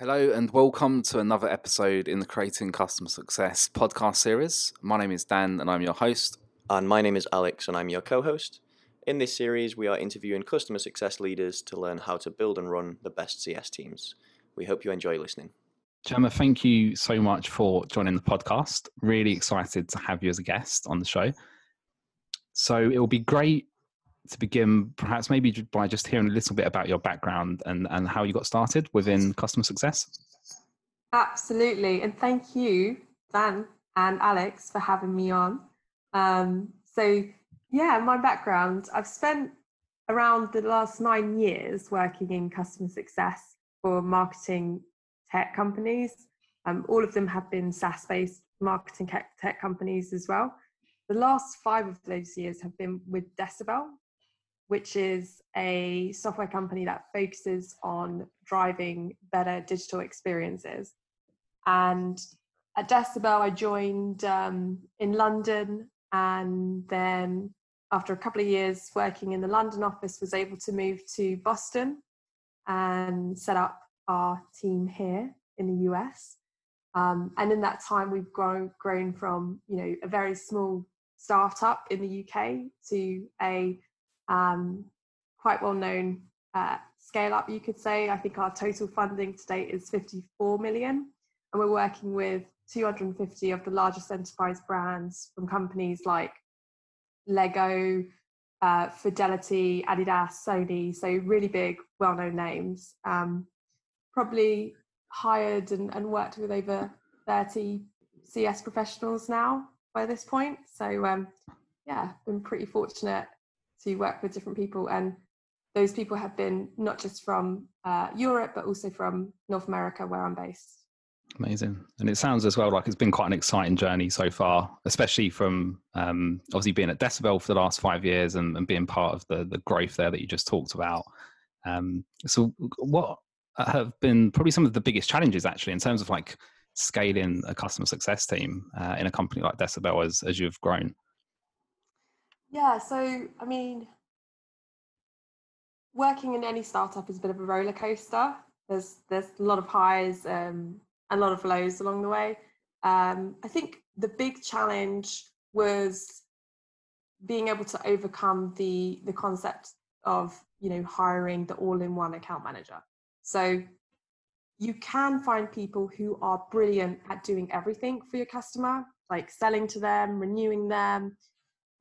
Hello, and welcome to another episode in the Creating Customer Success podcast series. My name is Dan, and I'm your host. And my name is Alex, and I'm your co host. In this series, we are interviewing customer success leaders to learn how to build and run the best CS teams. We hope you enjoy listening. Gemma, thank you so much for joining the podcast. Really excited to have you as a guest on the show. So it will be great to begin, perhaps maybe by just hearing a little bit about your background and, and how you got started within customer success. Absolutely. And thank you, Dan and Alex, for having me on. Um, so, yeah, my background I've spent around the last nine years working in customer success for marketing tech companies. Um, all of them have been SaaS based marketing tech companies as well. The last five of those years have been with Decibel, which is a software company that focuses on driving better digital experiences. And at Decibel, I joined um, in London, and then after a couple of years working in the London office, was able to move to Boston and set up our team here in the US. Um, and in that time, we've grown grown from you know a very small startup in the UK to a um, quite well known uh, scale up, you could say. I think our total funding to date is 54 million, and we're working with 250 of the largest enterprise brands from companies like Lego, uh, Fidelity, Adidas, Sony, so really big, well known names. Um, probably hired and, and, worked with over 30 CS professionals now by this point. So, um, yeah, been pretty fortunate to work with different people and those people have been not just from uh, Europe but also from North America where I'm based. Amazing, and it sounds as well like it's been quite an exciting journey so far, especially from um, obviously being at Decibel for the last five years and, and, being part of the the growth there that you just talked about. Um, so, what have been probably some of the biggest challenges actually in terms of like scaling a customer success team uh, in a company like Decibel as as you've grown? Yeah, so I mean, working in any startup is a bit of a roller coaster. There's there's a lot of highs um, and a lot of lows along the way. Um, I think the big challenge was being able to overcome the the concept of you know hiring the all-in-one account manager. So you can find people who are brilliant at doing everything for your customer, like selling to them, renewing them,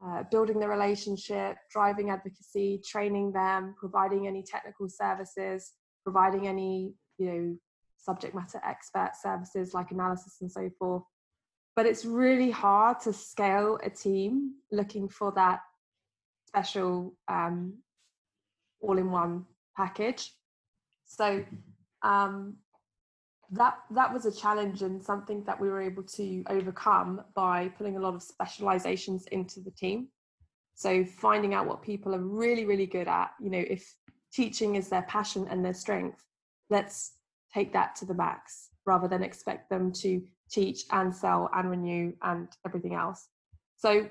uh, building the relationship, driving advocacy, training them, providing any technical services, providing any you know subject matter expert services like analysis and so forth. But it's really hard to scale a team looking for that special um, all-in-one package. So um, that that was a challenge and something that we were able to overcome by putting a lot of specializations into the team. So finding out what people are really really good at you know if teaching is their passion and their strength let's take that to the max rather than expect them to teach and sell and renew and everything else. So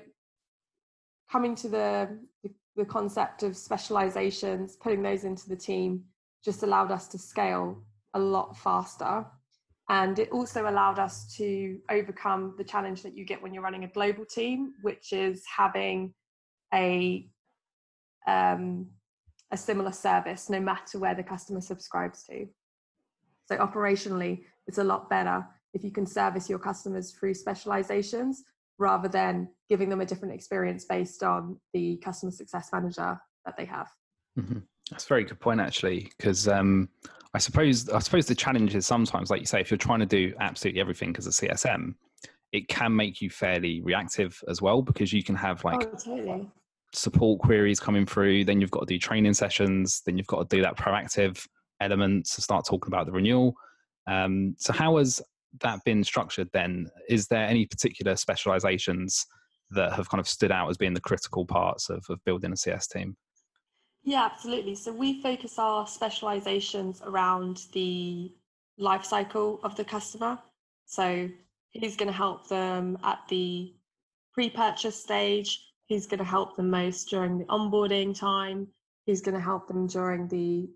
coming to the the, the concept of specializations putting those into the team just allowed us to scale a lot faster. And it also allowed us to overcome the challenge that you get when you're running a global team, which is having a um, a similar service no matter where the customer subscribes to. So operationally, it's a lot better if you can service your customers through specializations rather than giving them a different experience based on the customer success manager that they have. Mm-hmm. That's a very good point, actually, because um, I suppose I suppose the challenge is sometimes, like you say, if you're trying to do absolutely everything as a CSM, it can make you fairly reactive as well because you can have like oh, totally. support queries coming through. Then you've got to do training sessions. Then you've got to do that proactive element to start talking about the renewal. Um, so how has that been structured? Then is there any particular specializations that have kind of stood out as being the critical parts of, of building a CS team? Yeah, absolutely. So we focus our specializations around the life cycle of the customer. So who's going to help them at the pre-purchase stage? Who's going to help them most during the onboarding time? Who's going to help them during the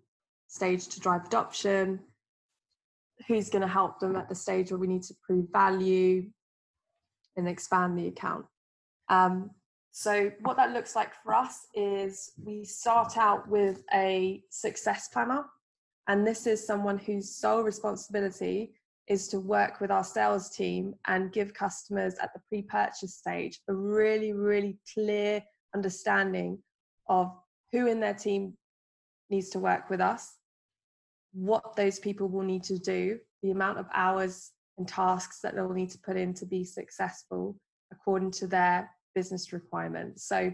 stage to drive adoption? who's going to help them at the stage where we need to prove value and expand the account. Um, so what that looks like for us is we start out with a success planner, and this is someone whose sole responsibility is to work with our sales team and give customers at the pre-purchase stage a really, really clear understanding of who in their team needs to work with us, what those people will need to do, the amount of hours and tasks that they'll need to put in to be successful according to their business requirements. So,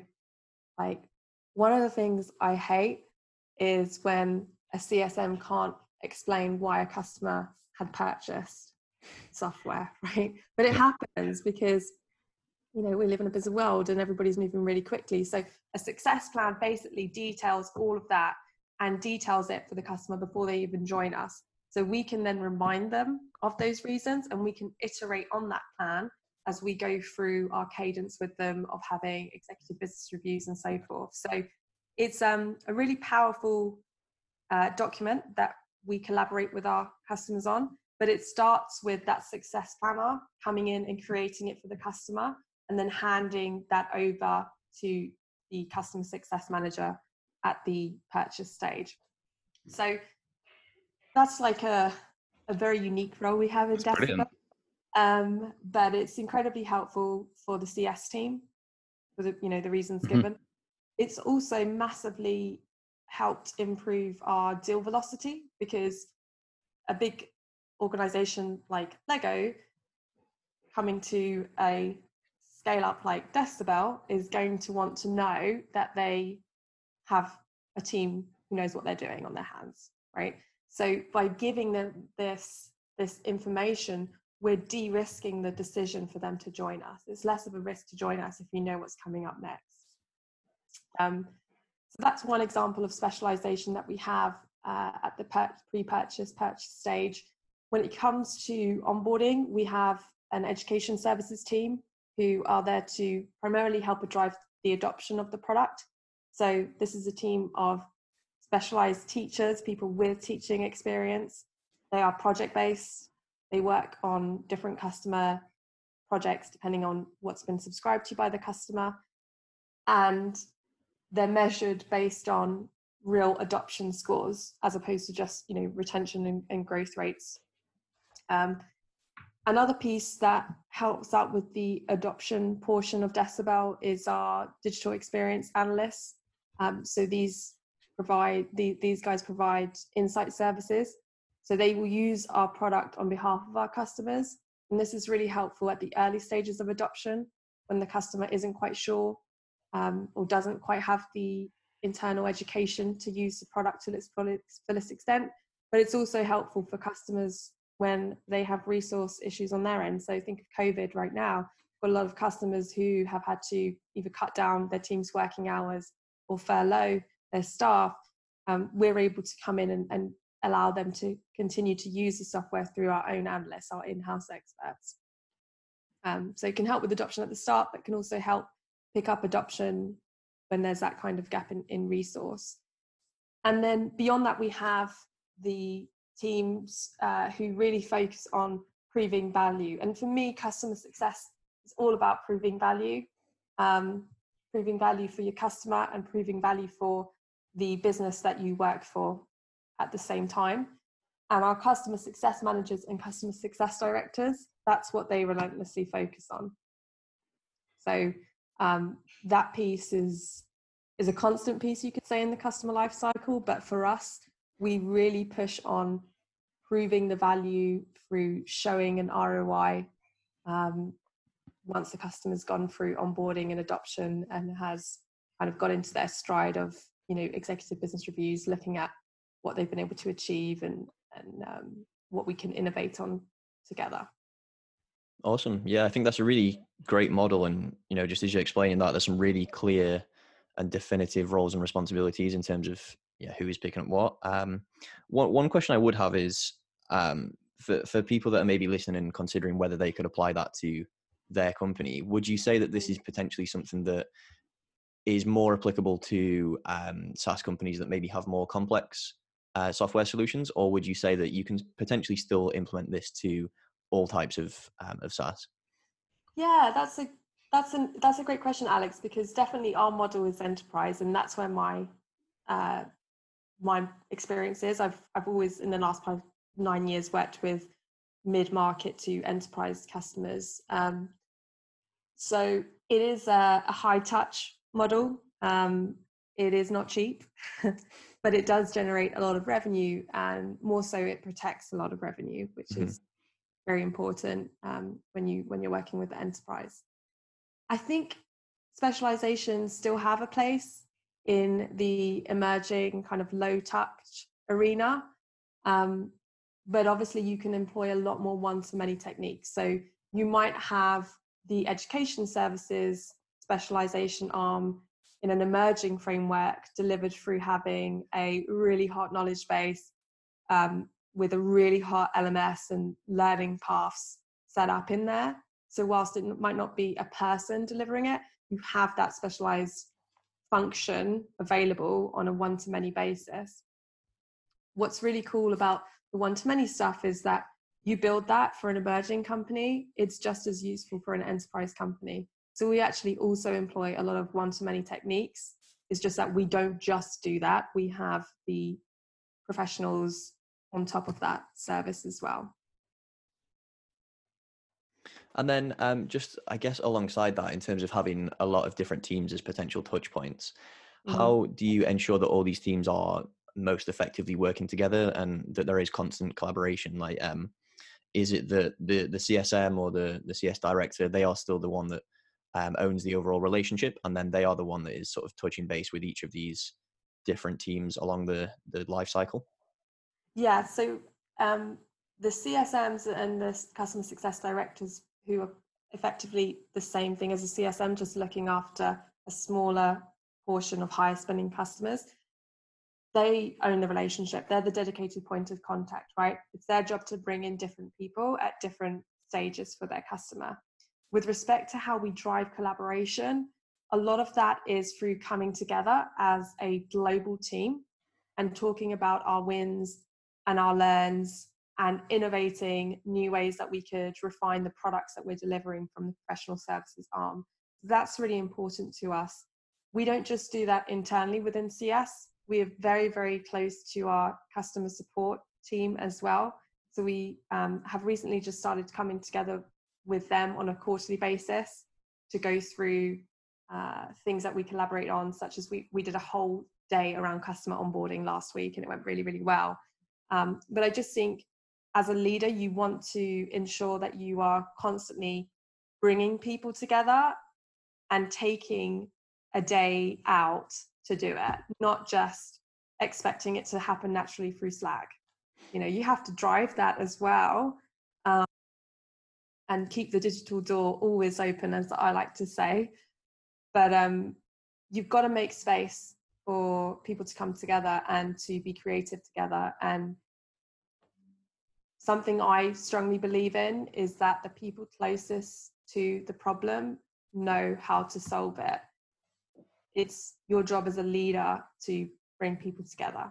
like, one of the things I hate is when a CSM can't explain why a customer had purchased software, right? But it happens because you know we live in a busy world and everybody's moving really quickly. So a success plan basically details all of that and details it for the customer before they even join us. So we can then remind them of those reasons and we can iterate on that plan as we go through our cadence with them of having executive business reviews and so forth. So it's um, a really powerful uh, document that we collaborate with our customers on, but it starts with that success planner coming in and creating it for the customer and then handing that over to the customer success manager at the purchase stage. So that's like a, a very unique role we have in Decibel. Um, but it's incredibly helpful for the CS team for the you know the reasons mm-hmm. given. It's also massively helped improve our deal velocity because a big organization like Lego coming to a scale up like Decibel is going to want to know that they have a team who knows what they're doing on their hands, right? So by giving them this this information, we're de-risking the decision for them to join us. It's less of a risk to join us if you know what's coming up next. Um, so that's one example of specialization that we have uh, at the pre-purchase purchase stage. When it comes to onboarding, we have an education services team who are there to primarily help drive the adoption of the product. So this is a team of specialized teachers, people with teaching experience. They are project based. They work on different customer projects depending on what's been subscribed to by the customer. And they're measured based on real adoption scores as opposed to just you know retention and, and growth rates. Um, another piece that helps out with the adoption portion of Decibel is our digital experience analysts. Um, so these provide the, these guys provide insight services so they will use our product on behalf of our customers. And this is really helpful at the early stages of adoption when the customer isn't quite sure um, or doesn't quite have the internal education to use the product to its fullest extent. But it's also helpful for customers when they have resource issues on their end. So think of COVID right now. Got a lot of customers who have had to either cut down their team's working hours or furlough their staff. Um, we're able to come in and, and allow them to continue to use the software through our own analysts, our in-house experts. Um, so it can help with adoption at the start, but can also help pick up adoption when there's that kind of gap in, in resource. And then beyond that, we have the teams uh, who really focus on proving value. And for me, customer success is all about proving value, um, proving value for your customer and proving value for the business that you work for at the same time. And our customer success managers and customer success directors, that's what they relentlessly focus on. So um, that piece is is a constant piece you could say in the customer life cycle. But for us, we really push on proving the value through showing an ROI um, once the customer's gone through onboarding and adoption and has kind of got into their stride of you know executive business reviews, looking at what they've been able to achieve and and um, what we can innovate on together. Awesome. Yeah i think that's a really great model and you know just as you're explaining that there's some really clear and definitive roles and responsibilities in terms of yeah who is picking up what. Um one, one question i would have is um for, for people that are maybe listening and considering whether they could apply that to their company would you say that this is potentially something that is more applicable to um, SaaS companies that maybe have more complex uh, software solutions, or would you say that you can potentially still implement this to all types of um, of SaaS? Yeah, that's a that's a that's a great question, Alex. Because definitely our model is enterprise, and that's where my uh, my experience is. I've I've always in the last five, nine years worked with mid market to enterprise customers. Um, so it is a, a high touch model. Um, it is not cheap, but it does generate a lot of revenue, and more so, it protects a lot of revenue, which mm-hmm. is very important um, when you when you're working with the enterprise. I think specializations still have a place in the emerging kind of low touch arena. Um, but obviously, you can employ a lot more one to many techniques. So you might have the education services specialization arm in an emerging framework delivered through having a really hot knowledge base um, with a really hot LMS and learning paths set up in there. So whilst it might not be a person delivering it, you have that specialized function available on a one to many basis. What's really cool about the one to many stuff is that you build that for an emerging company, it's just as useful for an enterprise company. So we actually also employ a lot of one to many techniques. It's just that we don't just do that, we have the professionals on top of that service as well. And then, um, just I guess alongside that, in terms of having a lot of different teams as potential touch points, mm-hmm. how do you ensure that all these teams are most effectively working together and that there is constant collaboration? Like, um, is it that the the CSM or the the CS director they are still the one that um, owns the overall relationship, and then they are the one that is sort of touching base with each of these different teams along the the life cycle? Yeah. So um, the CSMs and the customer success directors who are effectively the same thing as a CSM, just looking after a smaller portion of higher spending customers. They own the relationship. They're the dedicated point of contact, right? It's their job to bring in different people at different stages for their customer. With respect to how we drive collaboration, a lot of that is through coming together as a global team and talking about our wins and our learns and innovating new ways that we could refine the products that we're delivering from the professional services arm. That's really important to us. We don't just do that internally within CS, we are very, very close to our customer support team as well. So we um, have recently just started coming together with them on a quarterly basis to go through uh, things that we collaborate on, such as we, we did a whole day around customer onboarding last week and it went really, really well. Um, but I just think as a leader, you want to ensure that you are constantly bringing people together and taking a day out to do it, not just expecting it to happen naturally through Slack. You know, you have to drive that as well and keep the digital door always open, as I like to say. But um, you've got to make space for people to come together and to be creative together and something I strongly believe in is that the people closest to the problem know how to solve it. It's your job as a leader to bring people together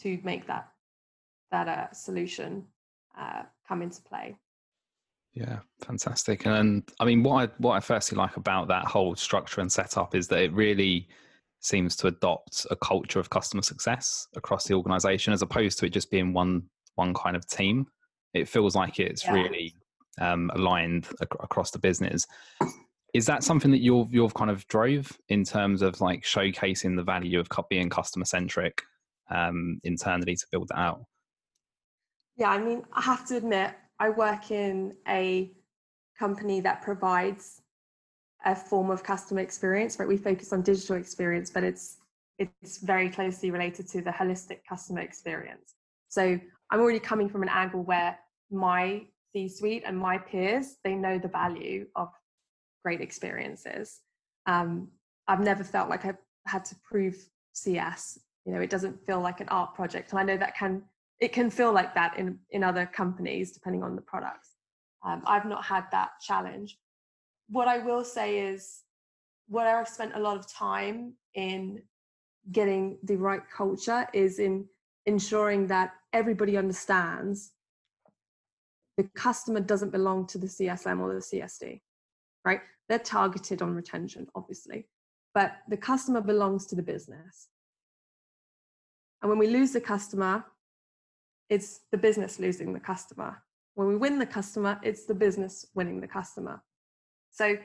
to make that that uh, solution uh, come into play. Yeah, fantastic. And I mean, what I what I firstly like about that whole structure and setup is that it really seems to adopt a culture of customer success across the organization, as opposed to it just being one one kind of team. It feels like it's yeah. really um, aligned ac- across the business. Is that something that you've you've kind of drove in terms of like showcasing the value of being customer centric um, internally to build that out? Yeah, I mean, I have to admit, I work in a company that provides a form of customer experience. Right, we focus on digital experience, but it's it's very closely related to the holistic customer experience. So I'm already coming from an angle where my C suite and my peers, they know the value of great experiences. Um, I've never felt like I've had to prove CS. You know, it doesn't feel like an art project. And I know that can, it can feel like that in, in other companies, depending on the products. Um, I've not had that challenge. What I will say is, where I've spent a lot of time in getting the right culture is in ensuring that everybody understands the customer doesn't belong to the CSM or the CSD, right? They're targeted on retention, obviously, but the customer belongs to the business. And when we lose the customer, it's the business losing the customer. When we win the customer, it's the business winning the customer. So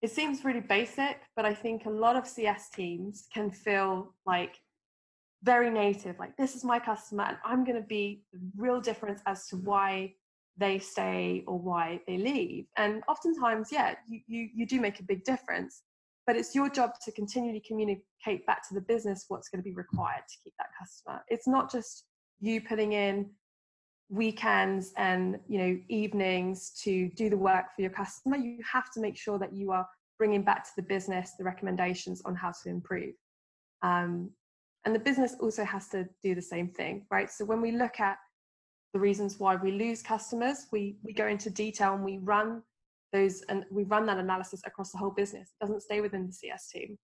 it seems really basic, but I think a lot of CS teams can feel like very native, like this is my customer and I'm going to be the real difference as to mm. why they stay or why they leave. And oftentimes, yeah, you, you, you do make a big difference, but it's your job to continually communicate back to the business what's going to be required to keep that customer. It's not just you putting in weekends and you know evenings to do the work for your customer you have to make sure that you are bringing back to the business the recommendations on how to improve. Um, and the business also has to do the same thing right? So when we look at the reasons why we lose customers we we go into detail and we run those and we run that analysis across the whole business. It doesn't stay within the cs team.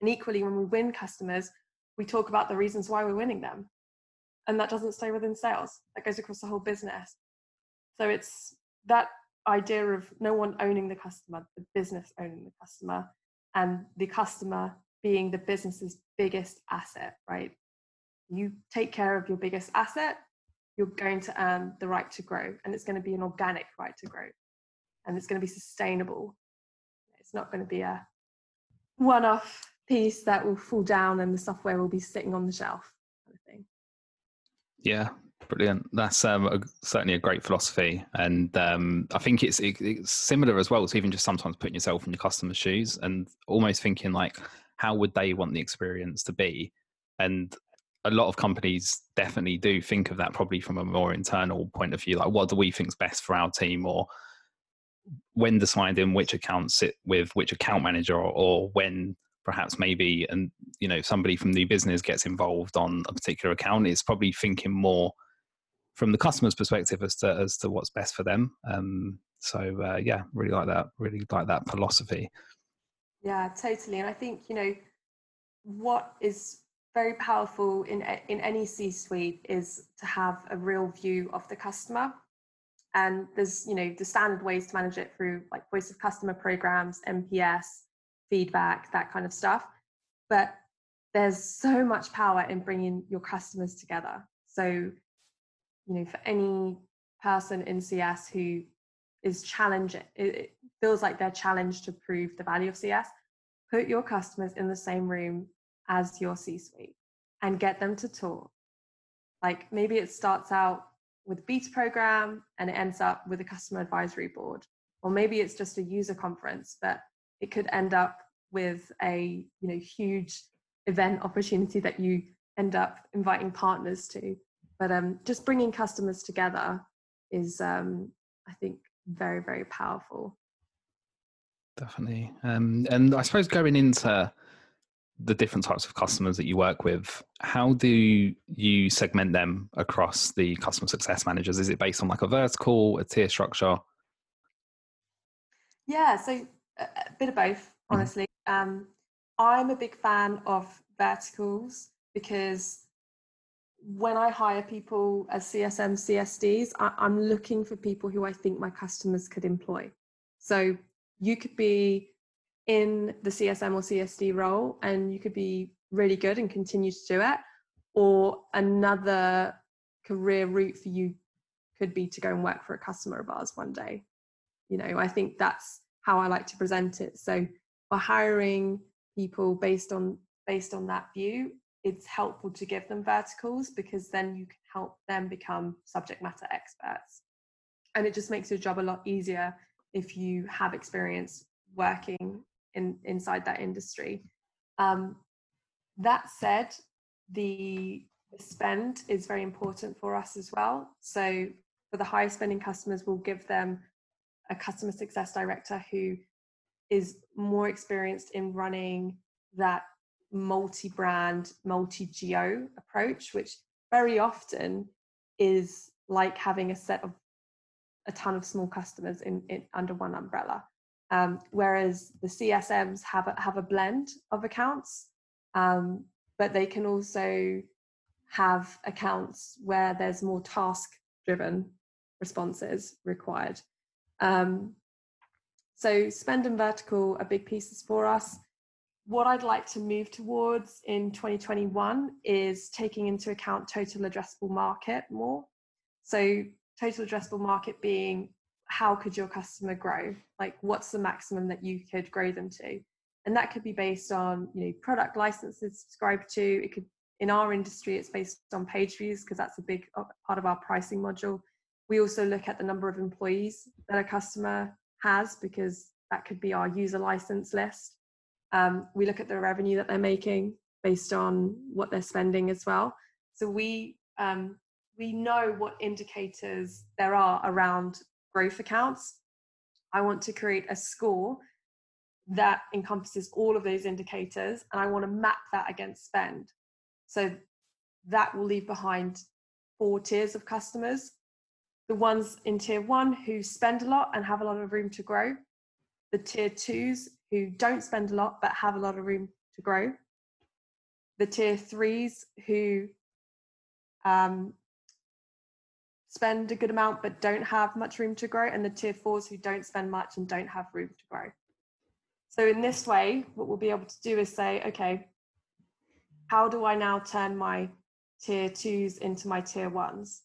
And equally when we win customers we talk about the reasons why we're winning them and that doesn't stay within sales. That goes across the whole business. So it's that idea of no one owning the customer the business owning the customer and the customer being the business's biggest asset right? You take care of your biggest asset you're going to earn the right to grow and it's going to be an organic right to grow and it's going to be sustainable. It's not going to be a one-off piece that will fall down and the software will be sitting on the shelf yeah, brilliant. That's um, a, certainly a great philosophy, and um, I think it's, it, it's similar as well to even just sometimes putting yourself in your customer's shoes and almost thinking like, how would they want the experience to be? And a lot of companies definitely do think of that probably from a more internal point of view, like what do we think's best for our team, or when deciding which accounts sit with which account manager, or, or when perhaps maybe and you know somebody from new business gets involved on a particular account it's probably thinking more from the customer's perspective as to as to what's best for them. Um, so uh, yeah really like that really like that philosophy. Yeah totally and i think you know what is very powerful in in any c suite is to have a real view of the customer. And there's you know the standard ways to manage it through like voice of customer programs nps feedback, that kind of stuff. But there's so much power in bringing your customers together. So, you know, for any person in CS who is challenging, it feels like they're challenged to prove the value of CS, put your customers in the same room as your C suite and get them to talk. Like maybe it starts out with a beta program and it ends up with a customer advisory board, or maybe it's just a user conference, but it could end up with a you know huge event opportunity that you end up inviting partners to. But um, just bringing customers together is um, i think very very powerful. Definitely. Um, and i suppose going into the different types of customers that you work with how do you segment them across the customer success managers? Is it based on like a vertical a tier structure? Yeah so a bit of both, mm-hmm. honestly. Um, I'm a big fan of verticals because when I hire people as CSM, CSDs, I, I'm looking for people who I think my customers could employ. So you could be in the CSM or CSD role and you could be really good and continue to do it, or another career route for you could be to go and work for a customer of ours one day. You know, I think that's how I like to present it. So by hiring people based on based on that view, it's helpful to give them verticals because then you can help them become subject matter experts. And it just makes your job a lot easier if you have experience working in inside that industry. Um, that said, the spend is very important for us as well. So for the high spending customers, we'll give them a customer success director who is more experienced in running that multi brand, multi geo approach, which very often is like having a set of a ton of small customers in, in under one umbrella. Um, whereas the CSMs have a, have a blend of accounts, um, but they can also have accounts where there's more task driven responses required. Um, so spend and vertical are big pieces for us. What I'd like to move towards in 2021 is taking into account total addressable market more. So total addressable market being how could your customer grow? Like what's the maximum that you could grow them to? And that could be based on, you know, product licenses subscribed to. It could in our industry it's based on page views because that's a big part of our pricing module. We also look at the number of employees that a customer has because that could be our user license list. Um, we look at the revenue that they're making based on what they're spending as well. So we um, we know what indicators there are around growth accounts. I want to create a score that encompasses all of those indicators and I want to map that against spend. So that will leave behind four tiers of customers. The ones in tier one who spend a lot and have a lot of room to grow. The tier twos who don't spend a lot but have a lot of room to grow. The tier threes who um, spend a good amount but don't have much room to grow, and the tier fours who don't spend much and don't have room to grow. So, in this way, what we'll be able to do is say, okay, how do I now turn my tier twos into my tier ones?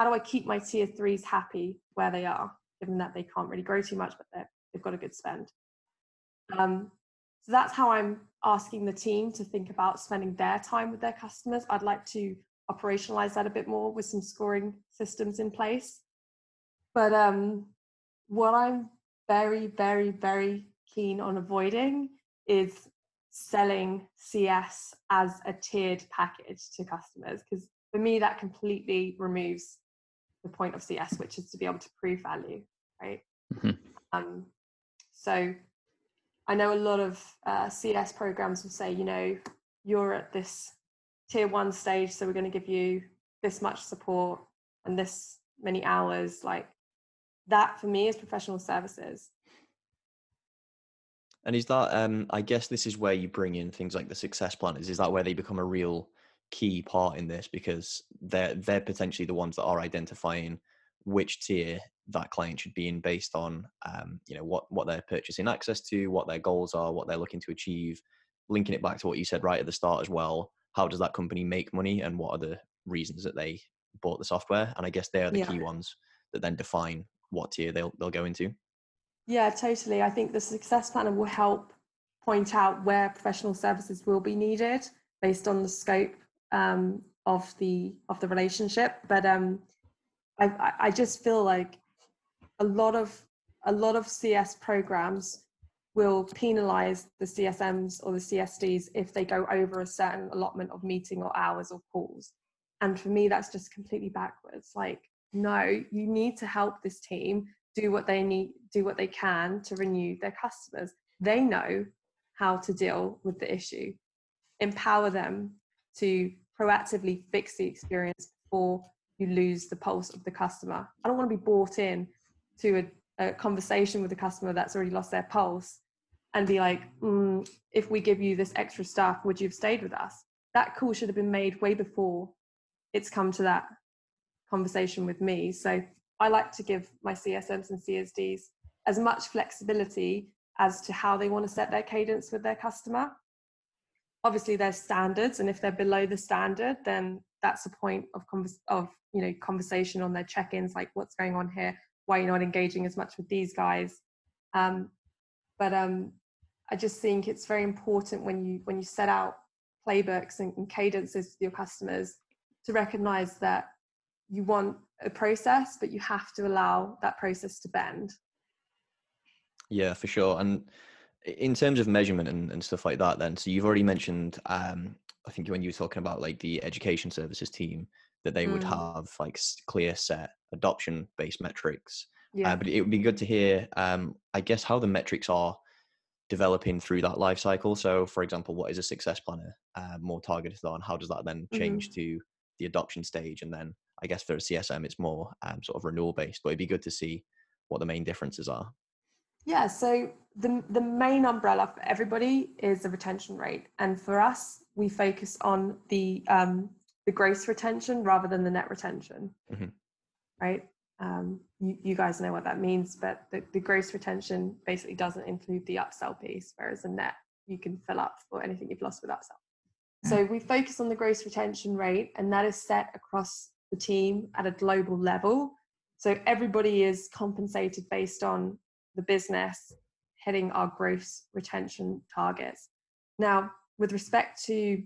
How do I keep my tier threes happy where they are, given that they can't really grow too much, but they've got a good spend? Um, so that's how I'm asking the team to think about spending their time with their customers. I'd like to operationalize that a bit more with some scoring systems in place. But um, what I'm very, very, very keen on avoiding is selling CS as a tiered package to customers because for me that completely removes the point of CS, which is to be able to prove value, right? Mm-hmm. Um, so I know a lot of uh, CS programs will say, you know, you're at this tier one stage, so we're going to give you this much support and this many hours. Like that for me is professional services. And is that, um, I guess this is where you bring in things like the success planners. Is that where they become a real key part in this because they're they're potentially the ones that are identifying which tier that client should be in based on um, you know what what they're purchasing access to, what their goals are, what they're looking to achieve. Linking it back to what you said right at the start as well, how does that company make money and what are the reasons that they bought the software? And I guess they are the yeah. key ones that then define what tier they'll they'll go into. Yeah, totally. I think the success planner will help point out where professional services will be needed based on the scope um, of the of the relationship. But um, I, I just feel like a lot of a lot of CS programs will penalize the CSMs or the CSDs if they go over a certain allotment of meeting or hours or calls. And for me, that's just completely backwards. Like, no, you need to help this team do what they need, do what they can to renew their customers. They know how to deal with the issue. Empower them to proactively fix the experience before you lose the pulse of the customer. I don't want to be brought in to a, a conversation with a customer that's already lost their pulse and be like, mm, if we give you this extra stuff, would you have stayed with us? That call should have been made way before it's come to that conversation with me. So I like to give my CSMs and CSDs as much flexibility as to how they want to set their cadence with their customer. Obviously, there's standards, and if they're below the standard, then that's a point of convers- of you know conversation on their check-ins, like what's going on here, why you're not engaging as much with these guys. Um, but um, I just think it's very important when you when you set out playbooks and, and cadences with your customers to recognize that you want a process, but you have to allow that process to bend. Yeah, for sure. And in terms of measurement and, and stuff like that, then, so you've already mentioned, um, I think when you were talking about like the education services team, that they mm. would have like clear set adoption based metrics. Uh, yeah. Uh, but it would be good to hear, um, I guess, how the metrics are developing through that life cycle. So, for example, what is a success planner uh, more targeted on? How does that then change mm-hmm. to the adoption stage? And then I guess for a CSM, it's more um, sort of renewal based, but it'd be good to see what the main differences are. Yeah, so the, the main umbrella for everybody is the retention rate. And for us, we focus on the, um, the gross retention rather than the net retention, mm-hmm. right? Um, you, you, guys know what that means, but the, the gross retention basically doesn't include the upsell piece, whereas the net you can fill up for anything you've lost with upsell. So we focus on the gross retention rate, and that is set across the team at a global level. So everybody is compensated based on the business hitting our gross retention targets. Now, with respect to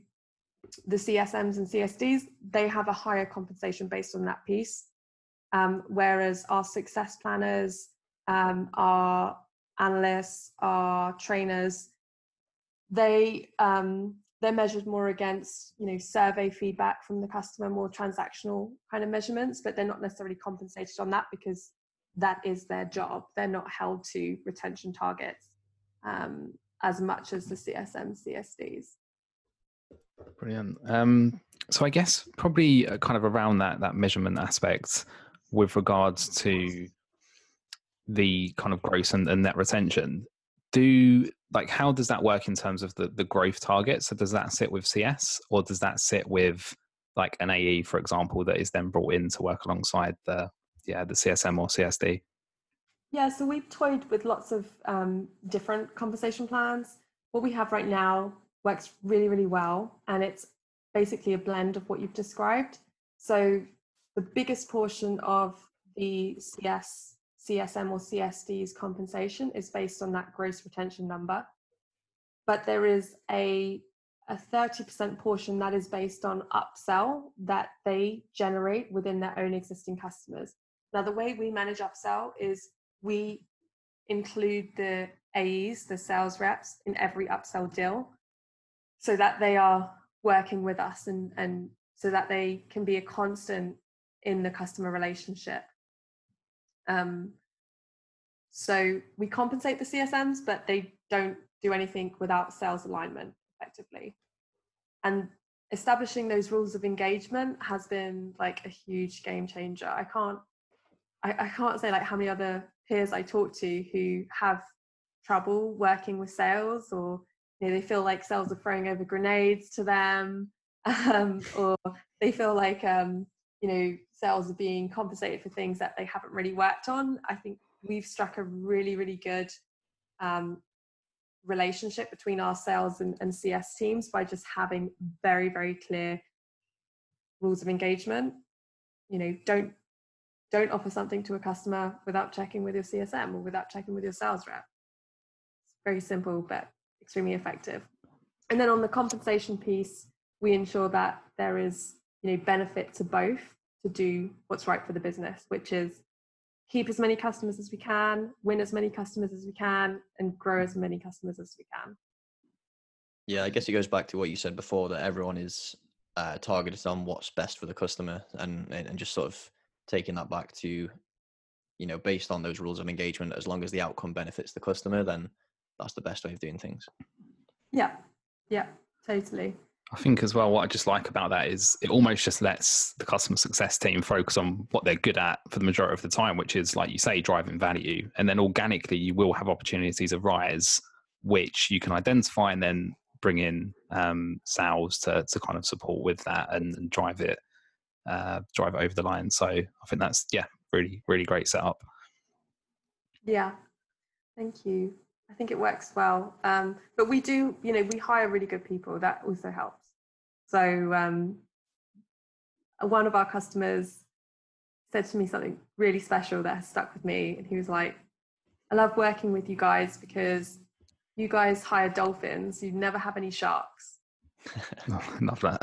the CSMs and CSDs, they have a higher compensation based on that piece. Um, whereas our success planners, um, our analysts, our trainers, they um, they're measured more against you know survey feedback from the customer more transactional kind of measurements but they're not necessarily compensated on that because that is their job. They're not held to retention targets um, as much as the csm csds brilliant. Um, so i guess probably uh, kind of around that that measurement aspect with regards to the kind of gross and, and net retention do like how does that work in terms of the the growth target? So does that sit with cs or does that sit with like an ae for example that is then brought in to work alongside the yeah the csm or csd yeah so we've toyed with lots of um, different compensation plans what we have right now works really really well and it's basically a blend of what you've described so the biggest portion of the cs CSM or CSD's compensation is based on that gross retention number. But there is a, a 30% portion that is based on upsell that they generate within their own existing customers. Now, the way we manage upsell is we include the AEs, the sales reps, in every upsell deal so that they are working with us and, and so that they can be a constant in the customer relationship. Um, so we compensate the CSMs, but they don't do anything without sales alignment effectively. And establishing those rules of engagement has been like a huge game changer. I can't I, I can't say like how many other peers I talk to who have trouble working with sales or you know, they feel like sales are throwing over grenades to them um, or they feel like um, you know sales are being compensated for things that they haven't really worked on. I think we've struck a really really good um, relationship between our sales and, and cs teams by just having very very clear rules of engagement. You know don't don't offer something to a customer without checking with your csm or without checking with your sales rep it's very simple but extremely effective and then on the compensation piece we ensure that there is you know benefit to both to do what's right for the business, which is keep as many customers as we can, win as many customers as we can, and grow as many customers as we can. Yeah, I guess it goes back to what you said before that everyone is uh, targeted on what's best for the customer, and and just sort of taking that back to, you know, based on those rules of engagement. As long as the outcome benefits the customer, then that's the best way of doing things. Yeah, yeah, totally. I think as well, what I just like about that is it almost just lets the customer success team focus on what they're good at for the majority of the time, which is, like you say, driving value. And then organically, you will have opportunities arise which you can identify and then bring in um, sales to, to kind of support with that and, and drive it uh, drive over the line. So I think that's yeah, really really great setup. Yeah, thank you. I think it works well. Um, but we do, you know, we hire really good people. That also helps. So um, one of our customers said to me something really special that has stuck with me, and he was like, "I love working with you guys because you guys hire dolphins. You never have any sharks." oh, love that.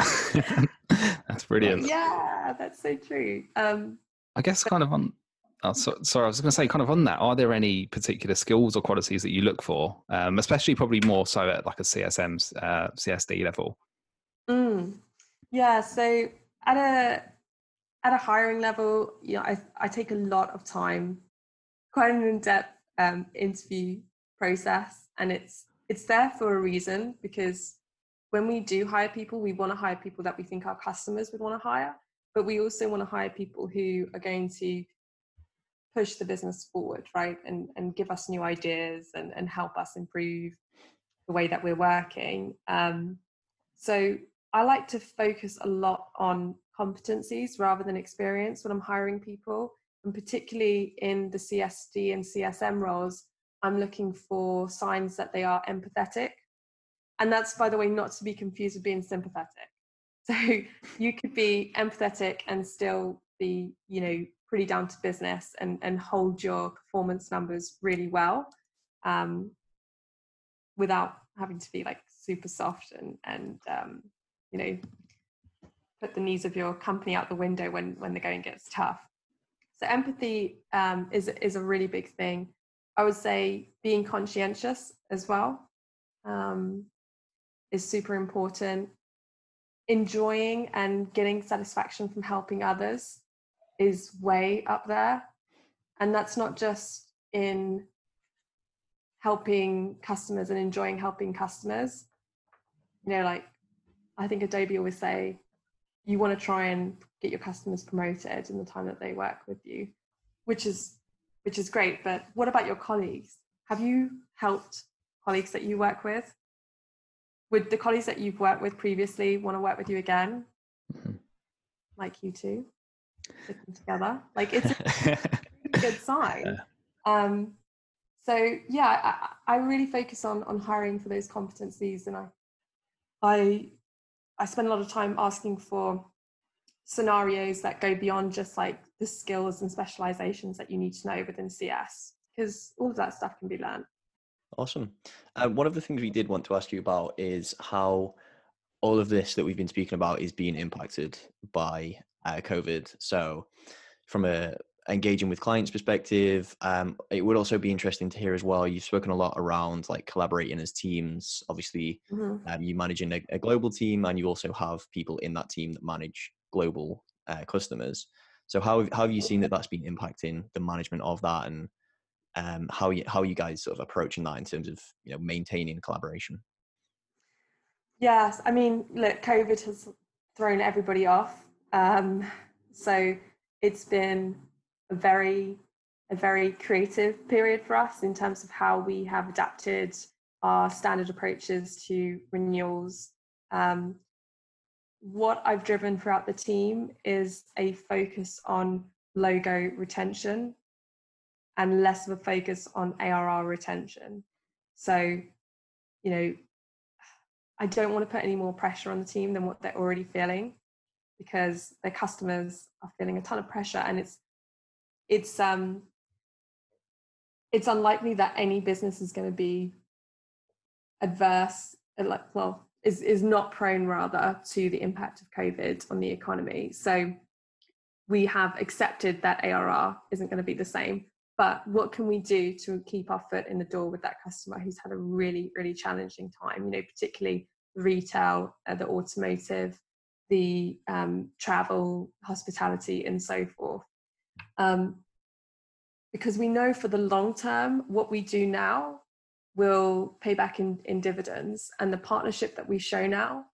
That's brilliant. Yeah, that's so true. Um, I guess kind of on Oh, so, sorry, I was going to say, kind of on that, are there any particular skills or qualities that you look for, um, especially probably more so at like a CSM, uh, CSD level? Mm. Yeah, so at a at a hiring level, you know, I I take a lot of time, quite an in-depth um, interview process, and it's it's there for a reason because when we do hire people, we want to hire people that we think our customers would want to hire, but we also want to hire people who are going to push the business forward, right? And and give us new ideas and, and help us improve the way that we're working. Um, so I like to focus a lot on competencies rather than experience when I'm hiring people. And particularly in the CSD and CSM roles, I'm looking for signs that they are empathetic. And that's, by the way, not to be confused with being sympathetic. So you could be empathetic and still be, you know, pretty down to business and, and hold your performance numbers really well um, without having to be like super soft and, and um, you know, put the needs of your company out the window when, when the going gets tough. So empathy um, is, is a really big thing. I would say being conscientious as well um, is super important. Enjoying and getting satisfaction from helping others is way up there. And that's not just in helping customers and enjoying helping customers. You know, like I think Adobe always say, you want to try and get your customers promoted in the time that they work with you, which is which is great. But what about your colleagues? Have you helped colleagues that you work with? Would the colleagues that you've worked with previously want to work with you again? Mm-hmm. Like you two, together. Like it's a good sign. Um, so yeah, I, I really focus on on hiring for those competencies, and I I I spend a lot of time asking for scenarios that go beyond just like the skills and specializations that you need to know within CS because all of that stuff can be learned. Awesome. Uh, one of the things we did want to ask you about is how all of this that we've been speaking about is being impacted by uh, COVID. So, from a engaging with clients perspective, um, it would also be interesting to hear as well. You've spoken a lot around like collaborating as teams. Obviously, mm-hmm. um, you managing a, a, global team, and you also have people in that team that manage global uh, customers. So how how have you seen that that's been impacting the management of that, and um, how you how are you guys sort of approaching that in terms of you know maintaining collaboration? Yes, I mean, look, COVID has thrown everybody off. Um, so it's been a very a very creative period for us in terms of how we have adapted our standard approaches to renewals. Um, what I've driven throughout the team is a focus on logo retention and less of a focus on ARR retention. So, you know, I don't want to put any more pressure on the team than what they're already feeling because their customers are feeling a ton of pressure and it's it's um it's unlikely that any business is going to be adverse uh, like well is is not prone rather to the impact of covid on the economy so we have accepted that arr isn't going to be the same but what can we do to keep our foot in the door with that customer who's had a really really challenging time? You know particularly retail uh, the automotive the um, travel hospitality and so forth. Um, because we know for the long term what we do now will pay back in, in dividends and the partnership that we show now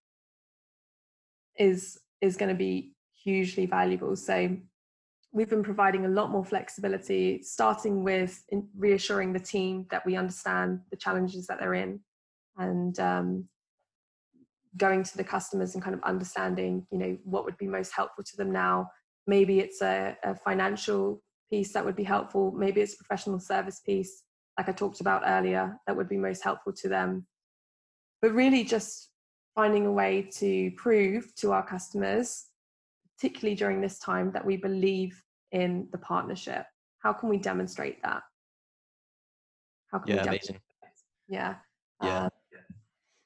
is is going to be hugely valuable. So we've been providing a lot more flexibility starting with reassuring the team that we understand the challenges that they're in and um, going to the customers and kind of understanding you know what would be most helpful to them now maybe it's a, a financial piece that would be helpful. Maybe it's a professional service piece, like I talked about earlier, that would be most helpful to them. But really, just finding a way to prove to our customers, particularly during this time, that we believe in the partnership. How can we demonstrate that? How can yeah, we amazing. Yeah. Yeah. Uh,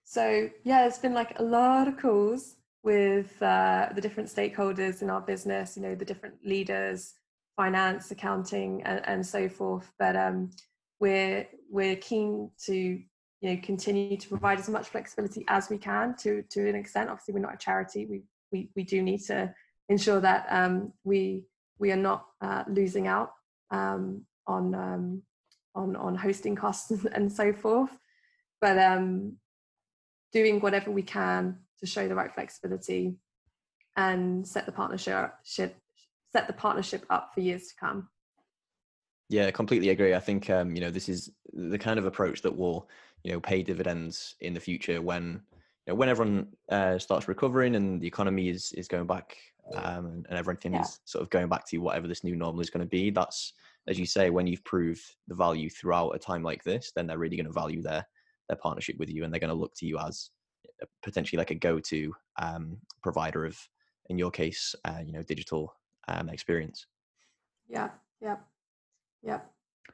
so yeah, it's been like a lot of calls with uh, the different stakeholders in our business. You know, the different leaders, finance, accounting, and, and so forth. But um, we're we're keen to you know continue to provide as much flexibility as we can to to an extent. Obviously, we're not a charity. We we we do need to ensure that um, we we are not uh, losing out um, on um, on on hosting costs and so forth. But um, doing whatever we can to show the right flexibility and set the partnership set the partnership up for years to come. Yeah, completely agree. I think um, you know this is the kind of approach that will you know pay dividends in the future when you know, when everyone uh, starts recovering and the economy is is going back um, and, and everything Yeah. is sort of going back to whatever this new normal is going to be, that's as you say, when you've proved the value throughout a time like this, then they're really going to value their their partnership with you, and they're going to look to you as potentially like a go-to um, provider of, in your case, uh, you know, digital um, experience. Yeah, yeah, yeah,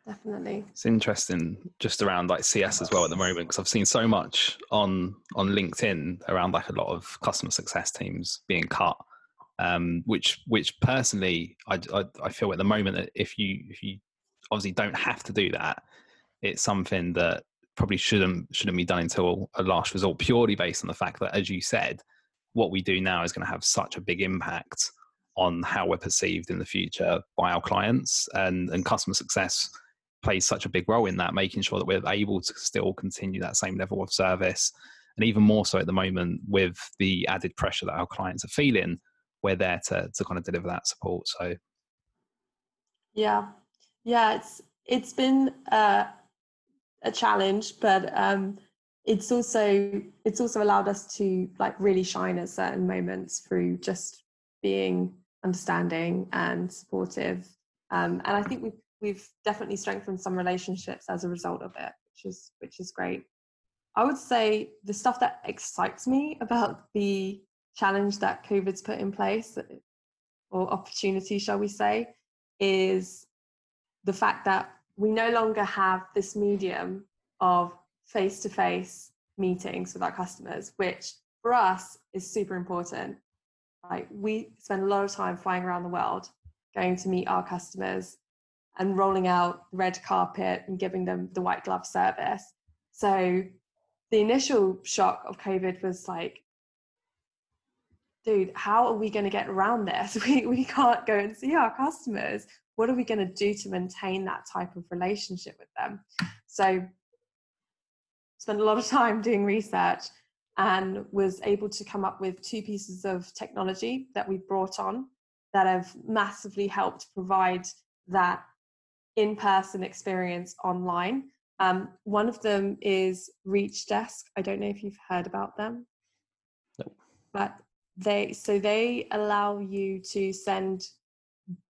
definitely. It's interesting just around like CS as well at the moment because I've seen so much on on LinkedIn around like a lot of customer success teams being cut, um, which which personally I, I I feel at the moment that if you if you obviously don't have to do that, it's something that probably shouldn't shouldn't be done until a last resort purely based on the fact that as you said, what we do now is going to have such a big impact on how we're perceived in the future by our clients and and customer success plays such a big role in that, making sure that we're able to still continue that same level of service. And even more so at the moment with the added pressure that our clients are feeling, we're there to, to kind of deliver that support. So Yeah, yeah. It's it's been uh, a challenge, but um, it's also it's also allowed us to like really shine at certain moments through just being understanding and supportive. Um, and I think we've we've definitely strengthened some relationships as a result of it, which is which is great. I would say the stuff that excites me about the challenge that COVID's put in place, or opportunity, shall we say, is the fact that we no longer have this medium of face to face meetings with our customers, which for us is super important. Like we spend a lot of time flying around the world, going to meet our customers and rolling out red carpet and giving them the white glove service. So the initial shock of COVID was like, dude, how are we going to get around this? We, we can't go and see our customers. What are we going to do to maintain that type of relationship with them? So, spent a lot of time doing research and was able to come up with two pieces of technology that we brought on that have massively helped provide that in person experience online. Um, one of them is Reachdesk. I don't know if you've heard about them. Nope. But they so they allow you to send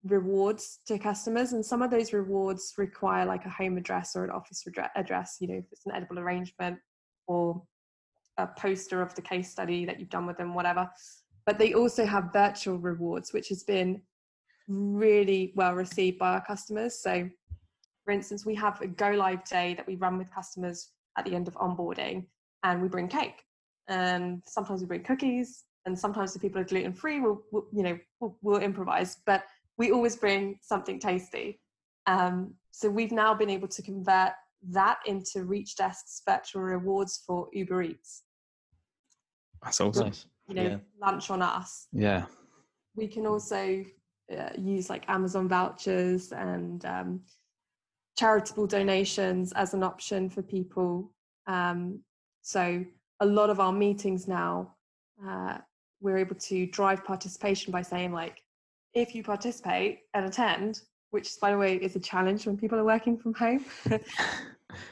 rewards to customers and some of those rewards require like a home address or an office address you know if it's an edible arrangement or a poster of the case study that you've done with them whatever but they also have virtual rewards which has been really well received by our customers so for instance we have a go live day that we run with customers at the end of onboarding and we bring cake and sometimes we bring cookies and sometimes if people are gluten free we'll, we'll you know we'll, we'll improvise but we always bring something tasty. Um, so we've now been able to convert that into Reachdesk's virtual rewards for Uber Eats. That's awesome. Nice. You know, Yeah. lunch on us. Yeah. We can also uh, use like Amazon vouchers and um, charitable donations as an option for people. Um, so a lot of our meetings now, uh, we're able to drive participation by saying like, if you participate and attend, which by the way is a challenge when people are working from home.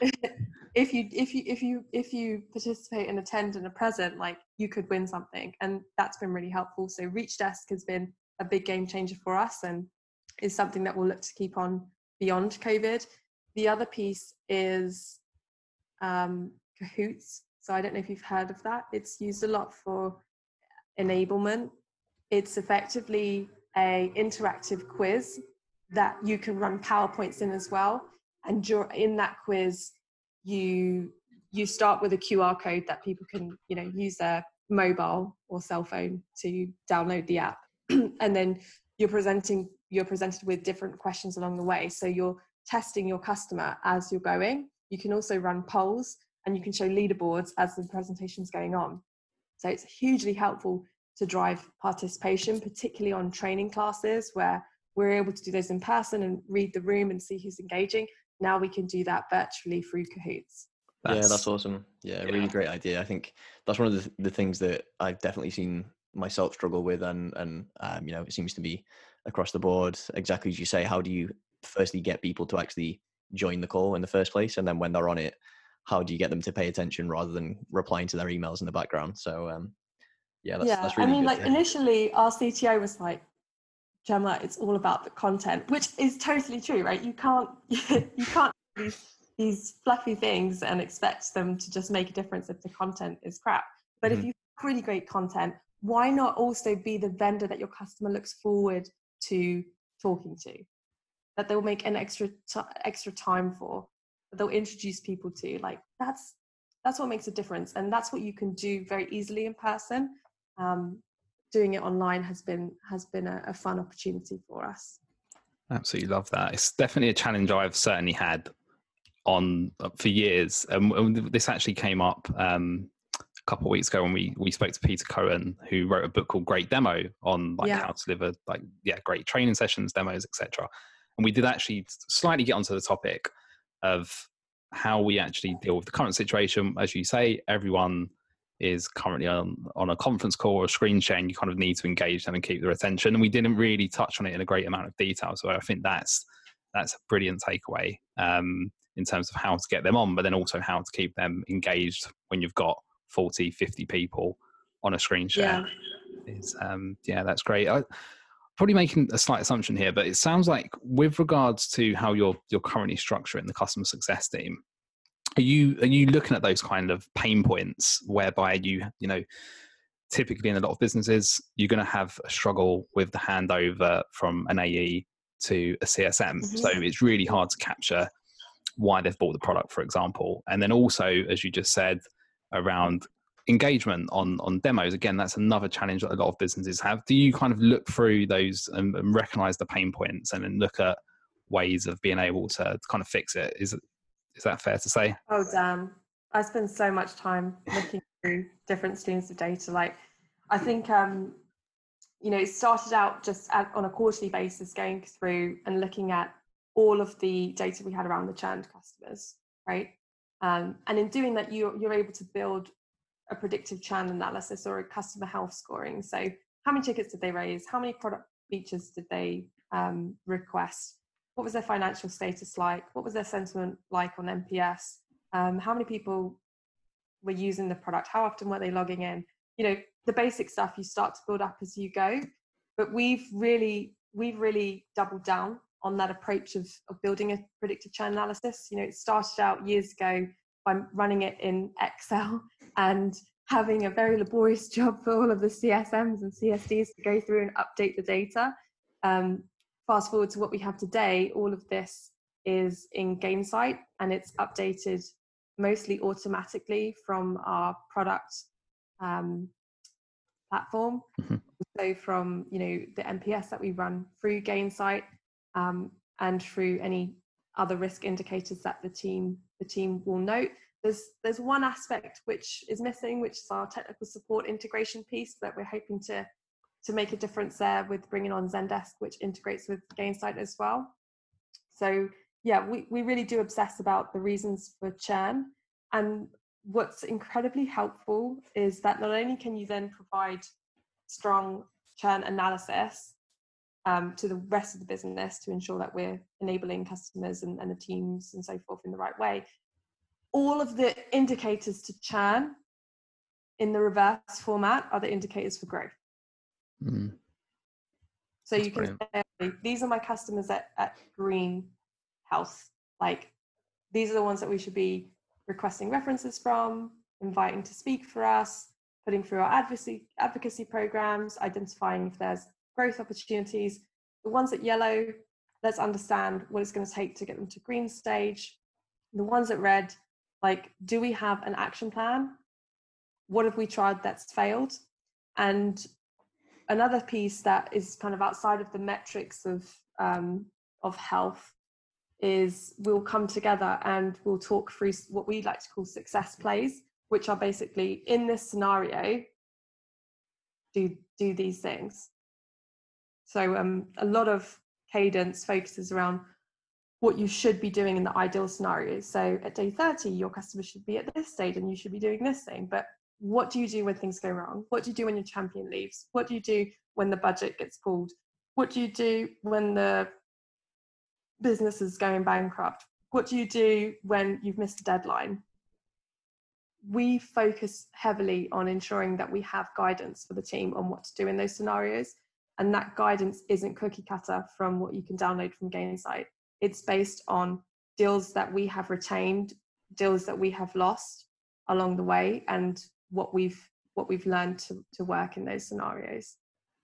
if you if you if you if you participate and attend and are present, like you could win something, and that's been really helpful. So Reachdesk has been a big game changer for us, and is something that we'll look to keep on beyond COVID. The other piece is um, Kahoots. So I don't know if you've heard of that. It's used a lot for enablement. It's effectively a interactive quiz that you can run PowerPoints in as well. And in that quiz, you you start with a QR code that people can you know use their mobile or cell phone to download the app, and then you're presenting you're presented with different questions along the way. So you're testing your customer as you're going. You can also run polls and you can show leaderboards as the presentation's going on. So it's hugely helpful to drive participation, particularly on training classes where we're able to do those in person and read the room and see who's engaging. Now we can do that virtually through Kahoots. yeah, that's awesome. Yeah, yeah. really great idea. I think that's one of the the things that I've definitely seen myself struggle with, and and um, you know, it seems to be across the board. Exactly as you say. How do you firstly get people to actually join the call in the first place, and then when they're on it, how do you get them to pay attention rather than replying to their emails in the background. So um, yeah, that's, yeah. that's really I mean, good. like initially, our CTO was like, Gemma, it's all about the content, which is totally true, right? You can't you can't these these fluffy things and expect them to just make a difference if the content is crap. But mm-hmm. if you have really great content, why not also be the vendor that your customer looks forward to talking to? That they'll make an extra t- extra time for, that they'll introduce people to. Like that's that's what makes a difference, and that's what you can do very easily in person. Um, doing it online has been has been a, a fun opportunity for us. Absolutely love that. It's definitely a challenge I've certainly had on uh, for years. Um, this actually came up um, a couple of weeks ago when we we spoke to Peter Cohan, who wrote a book called Great Demo on like yeah. how to deliver like yeah great training sessions, demos, etc. And we did actually slightly get onto the topic of how we actually deal with the current situation. As you say, everyone is currently on, on a conference call or a screen share and you kind of need to engage them and keep their attention. And we didn't really touch on it in a great amount of detail so i think that's that's a brilliant takeaway um, in terms of how to get them on but then also how to keep them engaged when you've got 40 50 people on a screen share. Yeah, is, um, yeah that's great. I, probably making a slight assumption here but it sounds like with regards to how you're you're currently structuring the customer success team are you are you looking at those kind of pain points whereby you you know typically in a lot of businesses you're going to have a struggle with the handover from an AE to a CSM mm-hmm. so it's really hard to capture why they've bought the product for example. And then also as you just said around engagement on on demos. Again that's another challenge that a lot of businesses have. Do you kind of look through those and, and recognize the pain points and then look at ways of being able to, to kind of fix it? Is is that fair to say? Oh, damn. I spend so much time looking through different streams of data. Like, I think, um, you know, it started out just at, on a quarterly basis, going through and looking at all of the data we had around the churned customers, right? Um, and in doing that, you, you're able to build a predictive churn analysis or a customer health scoring. So, how many tickets did they raise? How many product features did they um, request? What was their financial status like? What was their sentiment like on NPS? Um, how many people were using the product? How often were they logging in? You know, the basic stuff you start to build up as you go. But we've really, we've really doubled down on that approach of, of building a predictive churn analysis. You know, it started out years ago by running it in Excel and having a very laborious job for all of the CSMs and CSDs to go through and update the data. Um, fast forward to what we have today, all of this is in Gainsight and it's updated mostly automatically from our product um, platform. Mm-hmm. So from you know the NPS that we run through Gainsight um, and through any other risk indicators that the team the team will note. There's there's one aspect which is missing, which is our technical support integration piece that we're hoping to to make a difference there with bringing on Zendesk, which integrates with Gainsight as well. So yeah, we, we really do obsess about the reasons for churn. And what's incredibly helpful is that not only can you then provide strong churn analysis um, to the rest of the business to ensure that we're enabling customers and, and the teams and so forth in the right way, all of the indicators to churn in the reverse format are the indicators for growth. Mm. So That's you can say, these are my customers at, at Green Health. Like, these are the ones that we should be requesting references from, inviting to speak for us, putting through our advocacy, advocacy programs, identifying if there's growth opportunities. The ones at yellow, let's understand what it's going to take to get them to green stage. The ones at red, like, do we have an action plan? What have we tried that's failed? And another piece that is kind of outside of the metrics of um, of health is we'll come together and we'll talk through what we like to call success plays, which are basically in this scenario, do do these things. So um, a lot of cadence focuses around what you should be doing in the ideal scenario. So at day 30, your customer should be at this stage and you should be doing this thing. But what do you do when things go wrong? What do you do when your champion leaves? What do you do when the budget gets pulled? What do you do when the business is going bankrupt? What do you do when you've missed a deadline? we focus heavily on ensuring that we have guidance for the team on what to do in those scenarios. And that guidance isn't cookie cutter from what you can download from Gainsight. It's based on deals that we have retained, deals that we have lost along the way, and what we've what we've learned to, to work in those scenarios.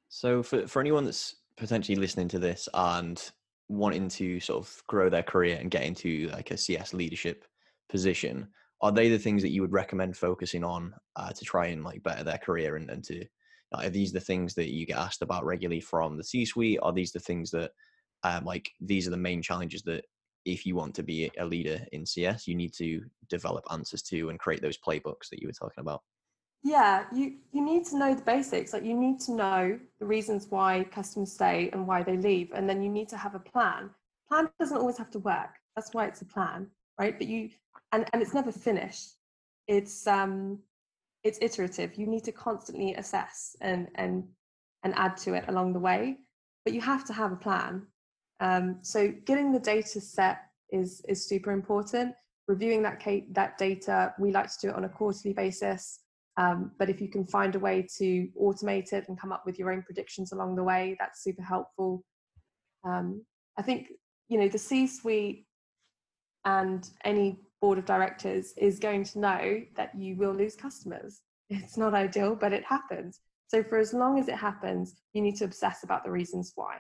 So for, for anyone that's potentially listening to this and wanting to sort of grow their career and get into like a CS leadership position, are they the things that you would recommend focusing on uh, to try and like better their career and, and to are these the things that you get asked about regularly from the c suite are these the things that um, like these are the main challenges that if you want to be a leader in cs you need to develop answers to and create those playbooks that you were talking about yeah you you need to know the basics like you need to know the reasons why customers stay and why they leave and then you need to have a plan. Plan doesn't always have to work. That's why it's a plan right? But you and and it's never finished. It's um it's iterative. You need to constantly assess and and and add to it along the way but you have to have a plan. Um, so getting the data set is is super important. Reviewing that that data we like to do it on a quarterly basis um, but if you can find a way to automate it and come up with your own predictions along the way that's super helpful um, i think you know the c suite and any board of directors is going to know that you will lose customers. It's not ideal, but it happens. So, for as long as it happens, you need to obsess about the reasons why.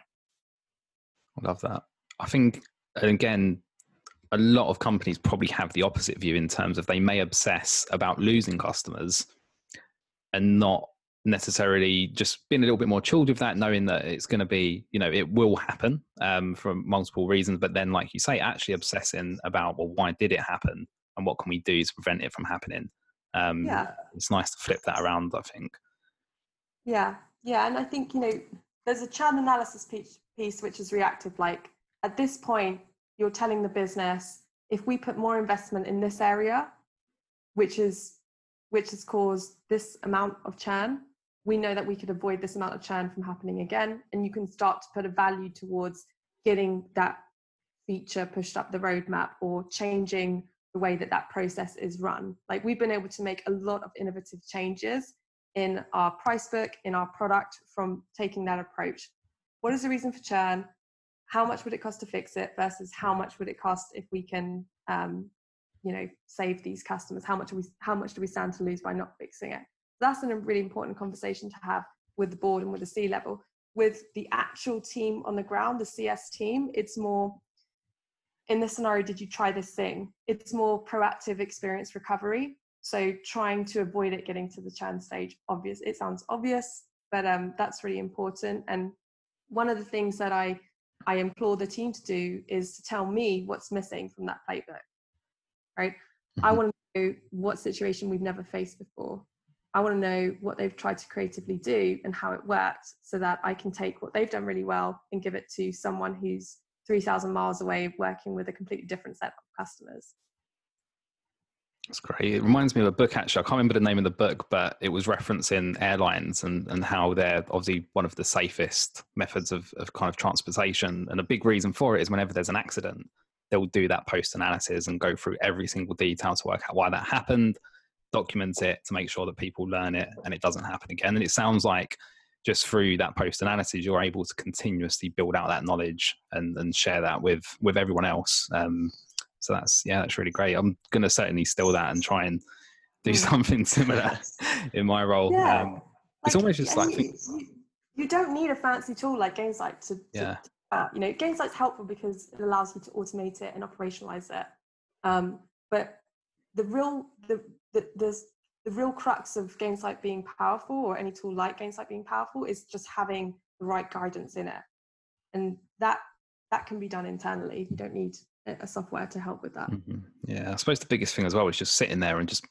I love that. I think, again, a lot of companies probably have the opposite view in terms of they may obsess about losing customers and not necessarily just being a little bit more chilled with that, knowing that it's going to be, you know, it will happen um, for multiple reasons. But then, like you say, actually obsessing about, well, why did it happen and what can we do to prevent it from happening? Um, yeah. It's nice to flip that around, I think. Yeah. Yeah. And I think, you know, there's a churn analysis piece, piece which is reactive. Like at this point, you're telling the business, if we put more investment in this area, which is which has caused this amount of churn. We know that we could avoid this amount of churn from happening again and you can start to put a value towards getting that feature pushed up the roadmap or changing the way that that process is run. Like we've been able to make a lot of innovative changes in our price book in our product from taking that approach. What is the reason for churn? How much would it cost to fix it versus how much would it cost if we can um, you know save these customers how much we how much do we stand to lose by not fixing it that's a really important conversation to have with the board and with the C level. With the actual team on the ground, the CS team, it's more in this scenario, did you try this thing? It's more proactive experience recovery. So trying to avoid it getting to the churn stage. Obvious, it sounds obvious, but um, that's really important. And one of the things that I I implore the team to do is to tell me what's missing from that playbook. Right? Mm-hmm. I want to know what situation we've never faced before. I want to know what they've tried to creatively do and how it worked so that I can take what they've done really well and give it to someone who's 3,000 miles away working with a completely different set of customers. That's great. It reminds me of a book actually. I can't remember the name of the book, but it was referencing airlines and, and how they're obviously one of the safest methods of, of kind of transportation. And a big reason for it is whenever there's an accident, they'll do that post analysis and go through every single detail to work out why that happened document it to make sure that people learn it and it doesn't happen again. And it sounds like just through that post analysis, you're able to continuously build out that knowledge and, and share that with with everyone else. Um, so that's yeah, that's really great. I'm going to certainly steal that and try and do mm. something similar in my role. Yeah. Um, it's almost just like you, you, don't need a fancy tool like Gainsight to, to Uh, you know, Gainsight's helpful because it allows you to automate it and operationalize it. Um, but the real the the, the, the real crux of Gainsight being powerful or any tool like Gainsight being powerful is just having the right guidance in it. And that that can be done internally. You don't need a software to help with that. Mm-hmm. Yeah, I suppose the biggest thing as well is just sitting there and just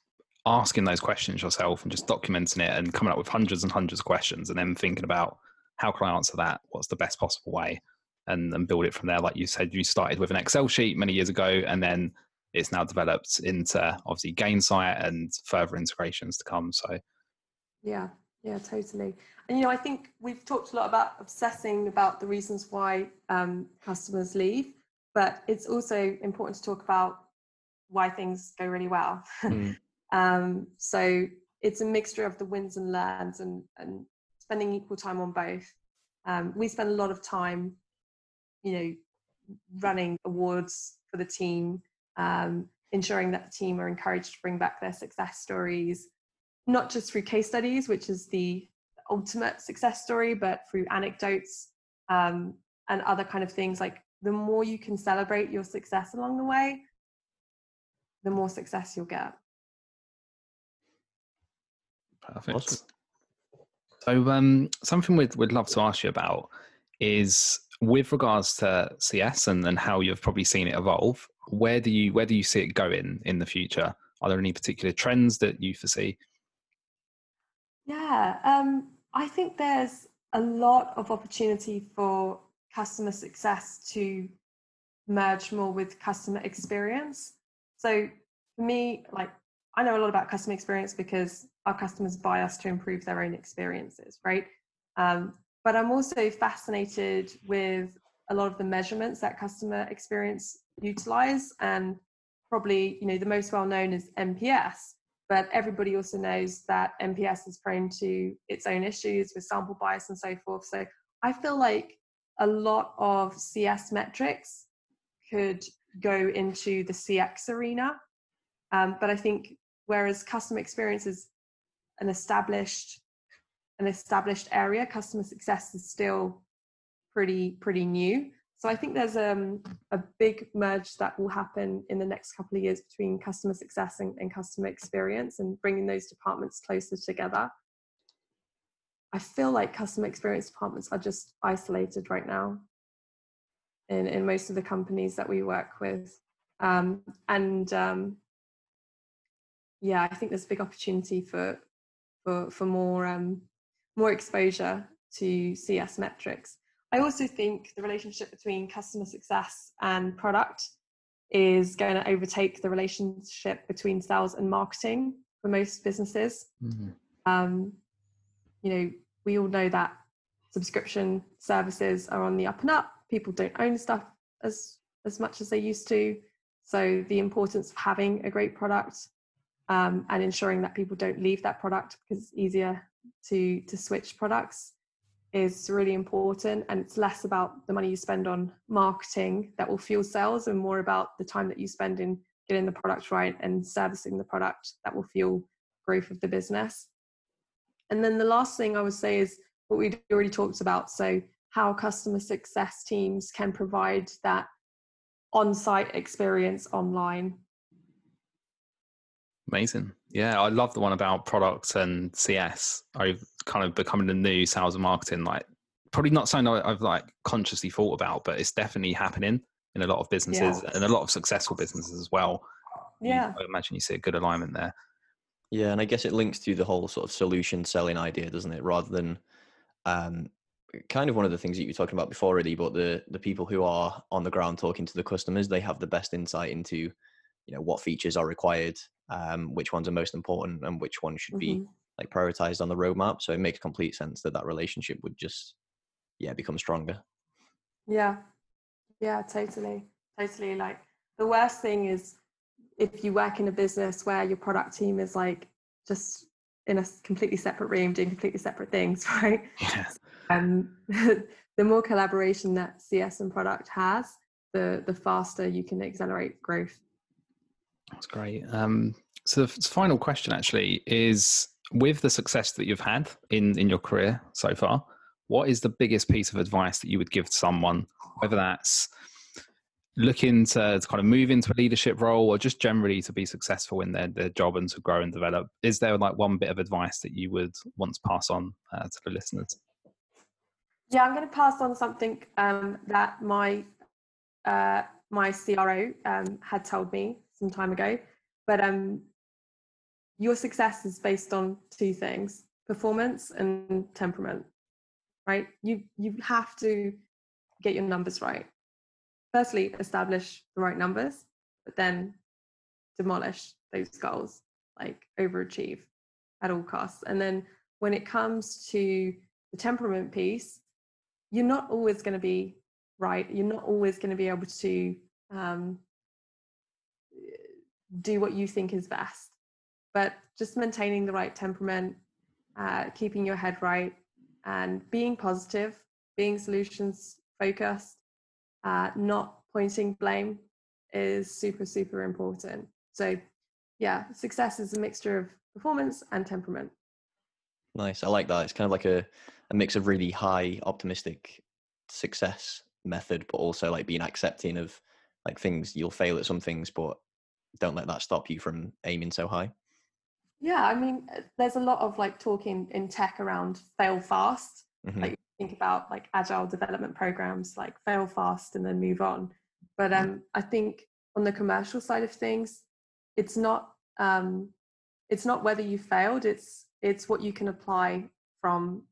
asking those questions yourself and just documenting it and coming up with hundreds and hundreds of questions and then thinking about how can I answer that? What's the best possible way? And, and build it from there. Like you said, you started with an Excel sheet many years ago and then it's now developed into obviously Gainsight and further integrations to come. So, yeah, yeah, totally. And you know, I think we've talked a lot about obsessing about the reasons why um, customers leave, but it's also important to talk about why things go really well. Mm. Um, so it's a mixture of the wins and learns and, and spending equal time on both. Um, we spend a lot of time, you know, running awards for the team, um, ensuring that the team are encouraged to bring back their success stories, not just through case studies, which is the ultimate success story, but through anecdotes um, and other kind of things. Like the more you can celebrate your success along the way, the more success you'll get. Perfect. Awesome. So, um, something we'd, we'd love to ask you about is with regards to CS and, and how you've probably seen it evolve. Where do you where do you see it going in the future? Are there any particular trends that you foresee? Yeah, um, I think there's a lot of opportunity for customer success to merge more with customer experience. So for me, like I know a lot about customer experience because our customers buy us to improve their own experiences, right? Um, but I'm also fascinated with a lot of the measurements that customer experience utilize, and probably you know the most well known is NPS. But everybody also knows that NPS is prone to its own issues with sample bias and so forth. So I feel like a lot of CS metrics could go into the CX arena. Um, but I think whereas customer experience is an established an established area, customer success is still pretty pretty new. So I think there's um, a big merge that will happen in the next couple of years between customer success and, and customer experience and bringing those departments closer together. I feel like customer experience departments are just isolated right now in, in most of the companies that we work with. Um, and um, yeah, I think there's a big opportunity for for for more um, more exposure to CS metrics. I also think the relationship between customer success and product is going to overtake the relationship between sales and marketing for most businesses. Mm-hmm. Um, you know, we all know that subscription services are on the up and up. People don't own stuff as as much as they used to. So the importance of having a great product um, and ensuring that people don't leave that product because it's easier to to switch products is really important and it's less about the money you spend on marketing that will fuel sales and more about the time that you spend in getting the product right and servicing the product that will fuel growth of the business. And then the last thing i would say is what we already talked about so how customer success teams can provide that on-site experience online Amazing. Yeah, I love the one about products and CS. I've kind of becoming the new sales and marketing. Like, probably not something I've like consciously thought about, but it's definitely happening in a lot of businesses yeah. and a lot of successful businesses as well. Yeah, I imagine you see a good alignment there. Yeah, and I guess it links to the whole sort of solution selling idea, doesn't it? Rather than um, kind of one of the things that you were talking about before, really. But the the people who are on the ground talking to the customers, they have the best insight into you know what features are required um, which ones are most important and which ones should mm-hmm. be like prioritized on the roadmap. So it makes complete sense that that relationship would just yeah become stronger. Yeah, yeah, totally, totally. Like the worst thing is if you work in a business where your product team is like just in a completely separate room doing completely separate things, right? Yes. Um, the more collaboration that CS and product has, the the faster you can accelerate growth. That's great. Um, so the final question actually is with the success that you've had in, in your career so far, what is the biggest piece of advice that you would give to someone, whether that's looking to, to, kind of move into a leadership role or just generally to be successful in their, their job and to grow and develop? Is there like one bit of advice that you would want to pass on uh, to the listeners? Yeah, I'm going to pass on something um, that my uh, my CRO um, had told me some time ago. But um, your success is based on two things: performance and temperament. Right? You you have to get your numbers right. Firstly, establish the right numbers, but then demolish those goals, like overachieve at all costs. And then when it comes to the temperament piece, you're not always going to be right. You're not always going to be able to um, do what you think is best. but just maintaining the right temperament, uh, keeping your head right, and being positive, being solutions focused, uh, not pointing blame is super, super important. So, yeah, success is a mixture of performance and temperament. Nice. I like that. It's kind of like a, a mix of really high optimistic success method, but also like being accepting of like things you'll fail at some things, but don't let that stop you from aiming so high. Yeah, I mean, uh, there's a lot of like talking in tech around fail fast. Mm-hmm. Like think about like agile development programs, like fail fast and then move on. But um, I think on the commercial side of things, it's not um, it's not whether you failed. It's it's what you can apply from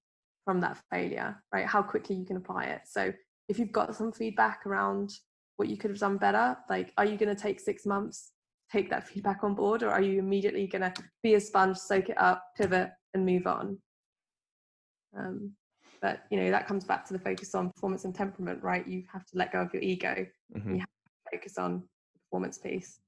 from that failure, right? How quickly you can apply it. So if you've got some feedback around what you could have done better, like are you going to take six months take that feedback on board or are you immediately going to be a sponge soak it up pivot and move on? Um, but you know that comes back to the focus on performance and temperament right? You have to let go of your ego. Mm-hmm. you have to focus on the performance piece.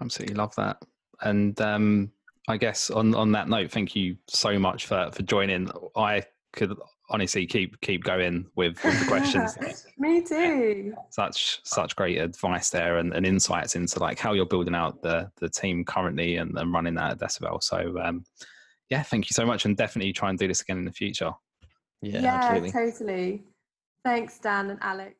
Absolutely love that. And um, i guess on on that note thank you so much for for joining. I could honestly keep keep going with, with the questions. Me too. Such such great advice there and, and, insights into like how you're building out the the team currently and, and running that at Decibel. So um, yeah, thank you so much, and definitely try and do this again in the future. Yeah, yeah totally. Thanks, Dan and Alex.